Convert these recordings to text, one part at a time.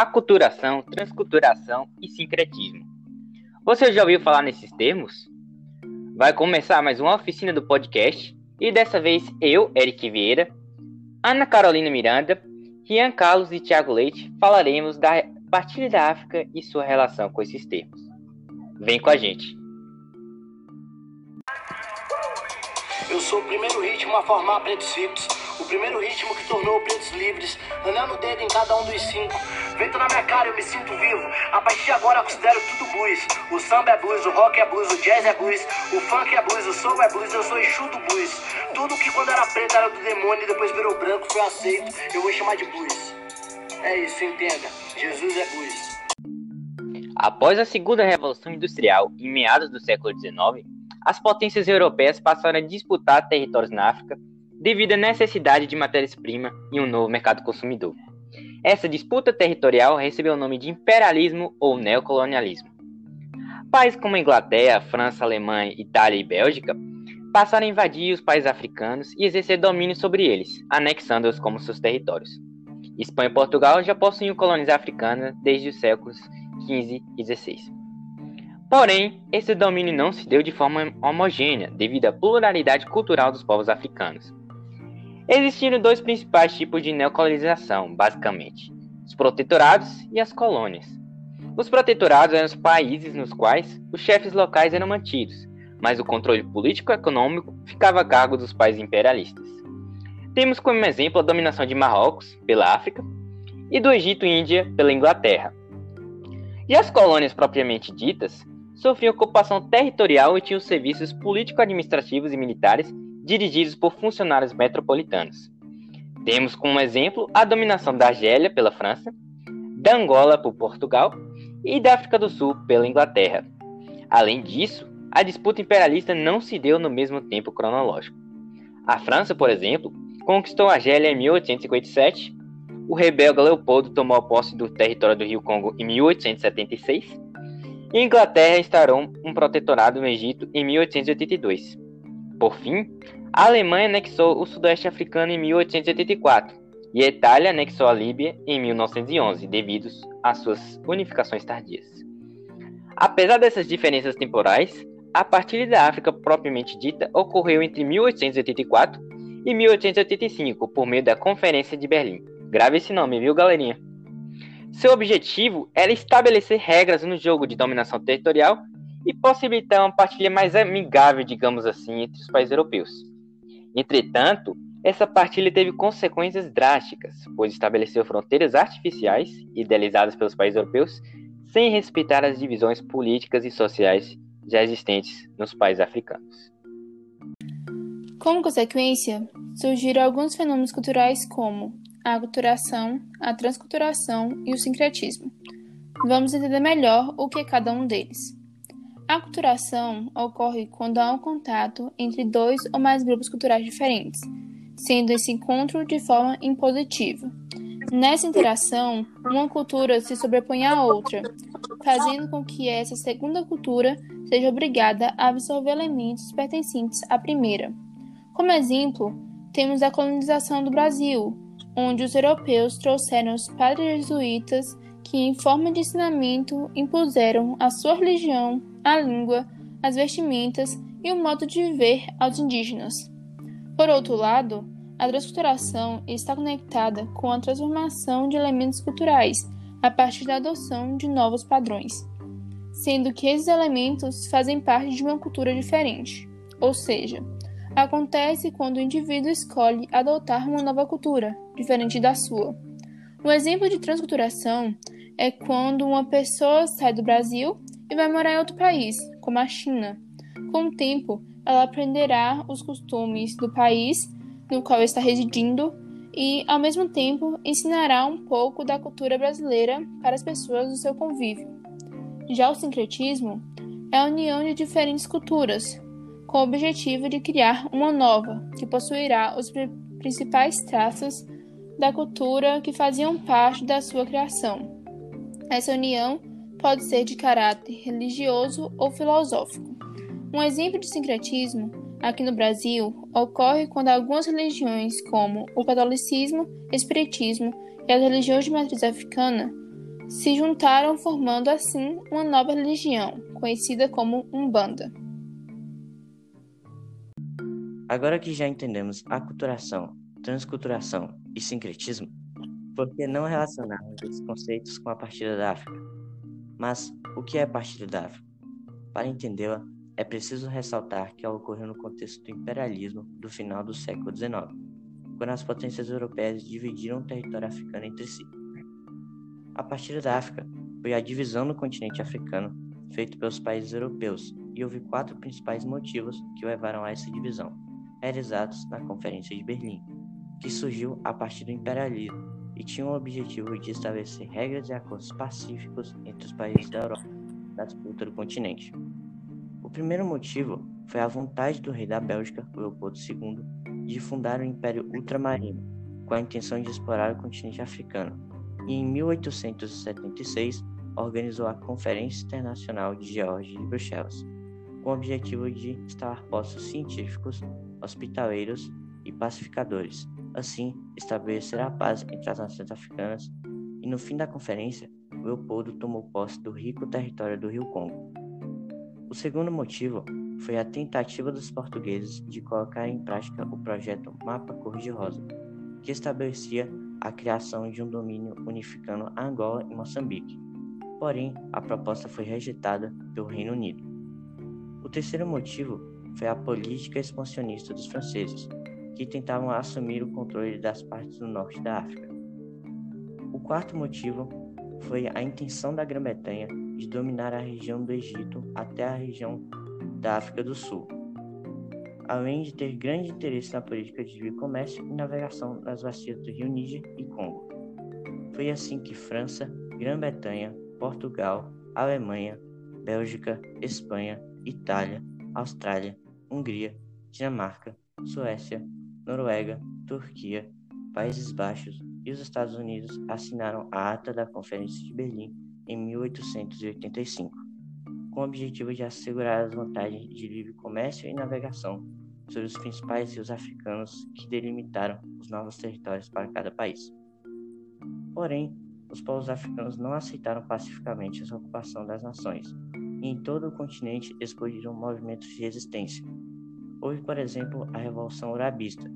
aculturação, transculturação e sincretismo. Você já ouviu falar nesses termos? Vai começar mais uma oficina do podcast e dessa vez eu, Eric Vieira, Ana Carolina Miranda, Rian Carlos e Tiago Leite falaremos da partilha da África e sua relação com esses termos. Vem com a gente! Eu sou o primeiro ritmo a formar pretos ricos. O primeiro ritmo que tornou pretos livres. Andando dedo em cada um dos cinco. Vento na minha cara, eu me sinto vivo. A partir agora considero tudo blues. O samba é blues, o rock é blues, o jazz é blues. O funk é blues, o soul é blues, eu sou Exu do blues. Tudo que quando era preto era do demônio e depois virou branco foi aceito. Eu vou chamar de blues. É isso, entenda. Jesus é blues. Após a segunda revolução industrial, em meados do século XIX, as potências europeias passaram a disputar territórios na África devido à necessidade de matérias-primas e um novo mercado consumidor. Essa disputa territorial recebeu o nome de imperialismo ou neocolonialismo. Países como Inglaterra, França, Alemanha, Itália e Bélgica passaram a invadir os países africanos e exercer domínio sobre eles, anexando-os como seus territórios. Espanha e Portugal já possuíam colônias africanas desde os séculos XV e XVI. Porém, esse domínio não se deu de forma homogênea devido à pluralidade cultural dos povos africanos. Existiram dois principais tipos de neocolonização, basicamente: os protetorados e as colônias. Os protetorados eram os países nos quais os chefes locais eram mantidos, mas o controle político-econômico ficava a cargo dos países imperialistas. Temos como exemplo a dominação de Marrocos pela África e do Egito e Índia pela Inglaterra. E as colônias propriamente ditas sofriam ocupação territorial e tinham serviços político-administrativos e militares dirigidos por funcionários metropolitanos. Temos como exemplo a dominação da Argélia pela França, da Angola por Portugal e da África do Sul pela Inglaterra. Além disso, a disputa imperialista não se deu no mesmo tempo cronológico. A França, por exemplo, conquistou a Argélia em 1857, o rei belga Leopoldo tomou posse do território do Rio Congo em 1876 e a Inglaterra instaurou um protetorado no Egito em 1882. Por fim, a Alemanha anexou o Sudoeste Africano em 1884 e a Itália anexou a Líbia em 1911, devido às suas unificações tardias. Apesar dessas diferenças temporais, a partilha da África propriamente dita ocorreu entre 1884 e 1885 por meio da Conferência de Berlim. Grave esse nome, viu, galerinha? Seu objetivo era estabelecer regras no jogo de dominação territorial e possibilitar uma partilha mais amigável, digamos assim, entre os países europeus. Entretanto, essa partilha teve consequências drásticas, pois estabeleceu fronteiras artificiais idealizadas pelos países europeus sem respeitar as divisões políticas e sociais já existentes nos países africanos. Como consequência, surgiram alguns fenômenos culturais como a aculturação, a transculturação e o sincretismo. Vamos entender melhor o que é cada um deles. A aculturação ocorre quando há um contato entre dois ou mais grupos culturais diferentes, sendo esse encontro de forma impositiva. Nessa interação, uma cultura se sobrepõe à outra, fazendo com que essa segunda cultura seja obrigada a absorver elementos pertencentes à primeira. Como exemplo, temos a colonização do Brasil, onde os europeus trouxeram os padres jesuítas que, em forma de ensinamento, impuseram a sua religião, a língua, as vestimentas e o modo de viver aos indígenas. Por outro lado, a transculturação está conectada com a transformação de elementos culturais a partir da adoção de novos padrões, sendo que esses elementos fazem parte de uma cultura diferente, ou seja, acontece quando o indivíduo escolhe adotar uma nova cultura, diferente da sua. Um exemplo de transculturação é quando uma pessoa sai do Brasil e vai morar em outro país, como a China. Com o tempo, ela aprenderá os costumes do país no qual está residindo e, ao mesmo tempo, ensinará um pouco da cultura brasileira para as pessoas do seu convívio. Já o sincretismo é a união de diferentes culturas, com o objetivo de criar uma nova, que possuirá os principais traços da cultura que faziam parte da sua criação. Essa união pode ser de caráter religioso ou filosófico. Um exemplo de sincretismo aqui no Brasil ocorre quando algumas religiões, como o catolicismo, espiritismo e as religiões de matriz africana, se juntaram formando assim uma nova religião, conhecida como Umbanda. Agora que já entendemos aculturação, transculturação e sincretismo, por que não relacionarmos esses conceitos com a partida da África? Mas o que é a da África? Para entendê-la, é preciso ressaltar que ela ocorreu no contexto do imperialismo do final do século XIX, quando as potências europeias dividiram o território africano entre si. A partida da África foi a divisão do continente africano feita pelos países europeus, e houve quatro principais motivos que levaram a essa divisão, realizados na Conferência de Berlim, que surgiu a partir do imperialismo e tinha o objetivo de estabelecer regras e acordos pacíficos entre os países da Europa da disputa do continente. O primeiro motivo foi a vontade do rei da Bélgica, Leopoldo II, de fundar o Império Ultramarino, com a intenção de explorar o continente africano, e em 1876 organizou a Conferência Internacional de Geórgia de Bruxelas, com o objetivo de instalar postos científicos, hospitaleiros e pacificadores, assim estabelecer a paz entre as nações africanas, e no fim da conferência, Leopoldo tomou posse do rico território do Rio Congo. O segundo motivo foi a tentativa dos portugueses de colocar em prática o projeto Mapa Cor-de-Rosa, que estabelecia a criação de um domínio unificando Angola e Moçambique. Porém, a proposta foi rejeitada pelo Reino Unido. O terceiro motivo foi a política expansionista dos franceses, que tentavam assumir o controle das partes do norte da África. O quarto motivo foi a intenção da Grã-Bretanha de dominar a região do Egito até a região da África do Sul, além de ter grande interesse na política de livre comércio e navegação nas bacias do Rio Níger e Congo. Foi assim que França, Grã-Bretanha, Portugal, Alemanha, Bélgica, Espanha, Itália, Austrália, Hungria, Dinamarca, Suécia, Noruega, Turquia, Países Baixos e os Estados Unidos assinaram a Ata da Conferência de Berlim em 1885, com o objetivo de assegurar as vantagens de livre comércio e navegação sobre os principais rios africanos que delimitaram os novos territórios para cada país. Porém, os povos africanos não aceitaram pacificamente essa ocupação das nações, e em todo o continente explodiram movimentos de resistência. Houve, por exemplo, a Revolução Urabista,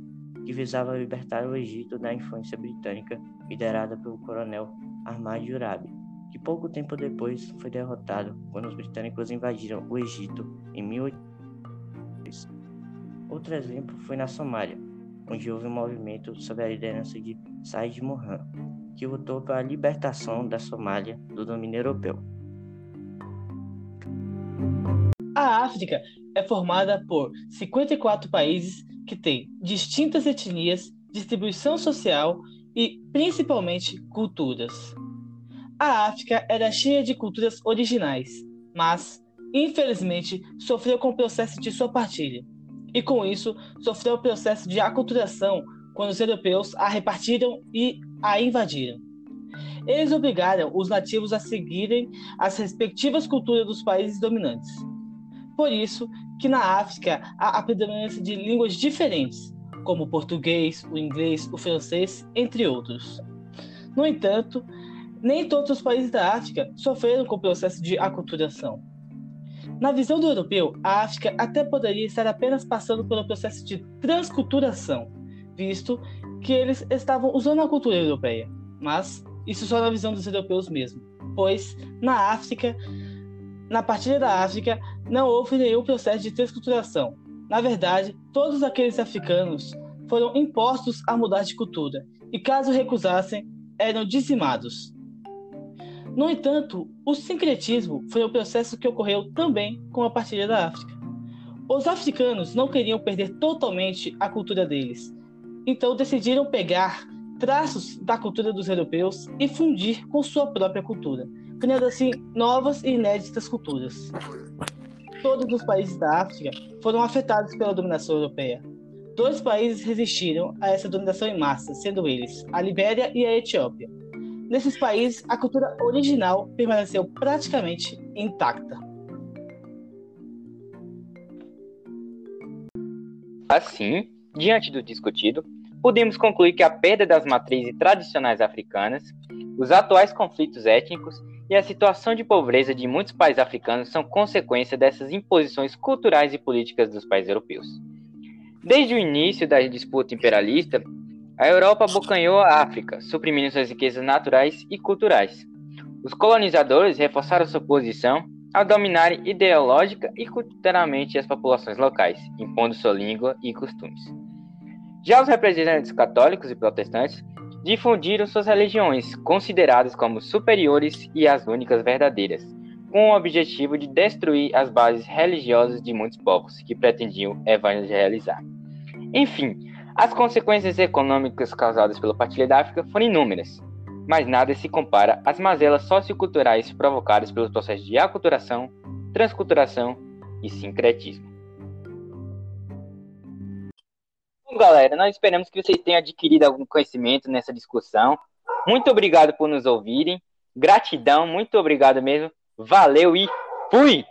que visava libertar o Egito da influência britânica liderada pelo coronel Ahmad Urabi, que pouco tempo depois foi derrotado quando os britânicos invadiram o Egito em 1800. Outro exemplo foi na Somália, onde houve um movimento sob a liderança de Said Mohan, que lutou pela libertação da Somália do domínio europeu. A África é formada por 54 países que têm distintas etnias, distribuição social e, principalmente, culturas. A África era cheia de culturas originais, mas, infelizmente, sofreu com o processo de sua partilha. E com isso, sofreu o processo de aculturação quando os europeus a repartiram e a invadiram. Eles obrigaram os nativos a seguirem as respectivas culturas dos países dominantes. Por isso que na África há a predominância de línguas diferentes, como o português, o inglês, o francês, entre outros. No entanto, nem todos os países da África sofreram com o processo de aculturação. Na visão do europeu, a África até poderia estar apenas passando pelo processo de transculturação, visto que eles estavam usando a cultura europeia. Mas isso só na visão dos europeus mesmo, pois na África, na partilha da África, não houve nenhum processo de transculturação. Na verdade, todos aqueles africanos foram impostos a mudar de cultura, e caso recusassem, eram dizimados. No entanto, o sincretismo foi um processo que ocorreu também com a partilha da África. Os africanos não queriam perder totalmente a cultura deles, então decidiram pegar traços da cultura dos europeus e fundir com sua própria cultura, criando assim novas e inéditas culturas. Todos os países da África foram afetados pela dominação europeia. Dois países resistiram a essa dominação em massa, sendo eles a Libéria e a Etiópia. Nesses países, a cultura original permaneceu praticamente intacta. Assim, diante do discutido, podemos concluir que a perda das matrizes tradicionais africanas, os atuais conflitos étnicos e a situação de pobreza de muitos países africanos são consequência dessas imposições culturais e políticas dos países europeus. Desde o início da disputa imperialista, a Europa abocanhou a África, suprimindo suas riquezas naturais e culturais. Os colonizadores reforçaram sua posição ao dominarem ideológica e culturalmente as populações locais, impondo sua língua e costumes. Já os representantes católicos e protestantes difundiram suas religiões, consideradas como superiores e as únicas verdadeiras, com o objetivo de destruir as bases religiosas de muitos povos que pretendiam evangelizar. Enfim, as consequências econômicas causadas pelo partilha da África foram inúmeras, mas nada se compara às mazelas socioculturais provocadas pelos processos de aculturação, transculturação e sincretismo. Galera, nós esperamos que vocês tenham adquirido algum conhecimento nessa discussão. Muito obrigado por nos ouvirem. Gratidão, muito obrigado mesmo. Valeu e fui!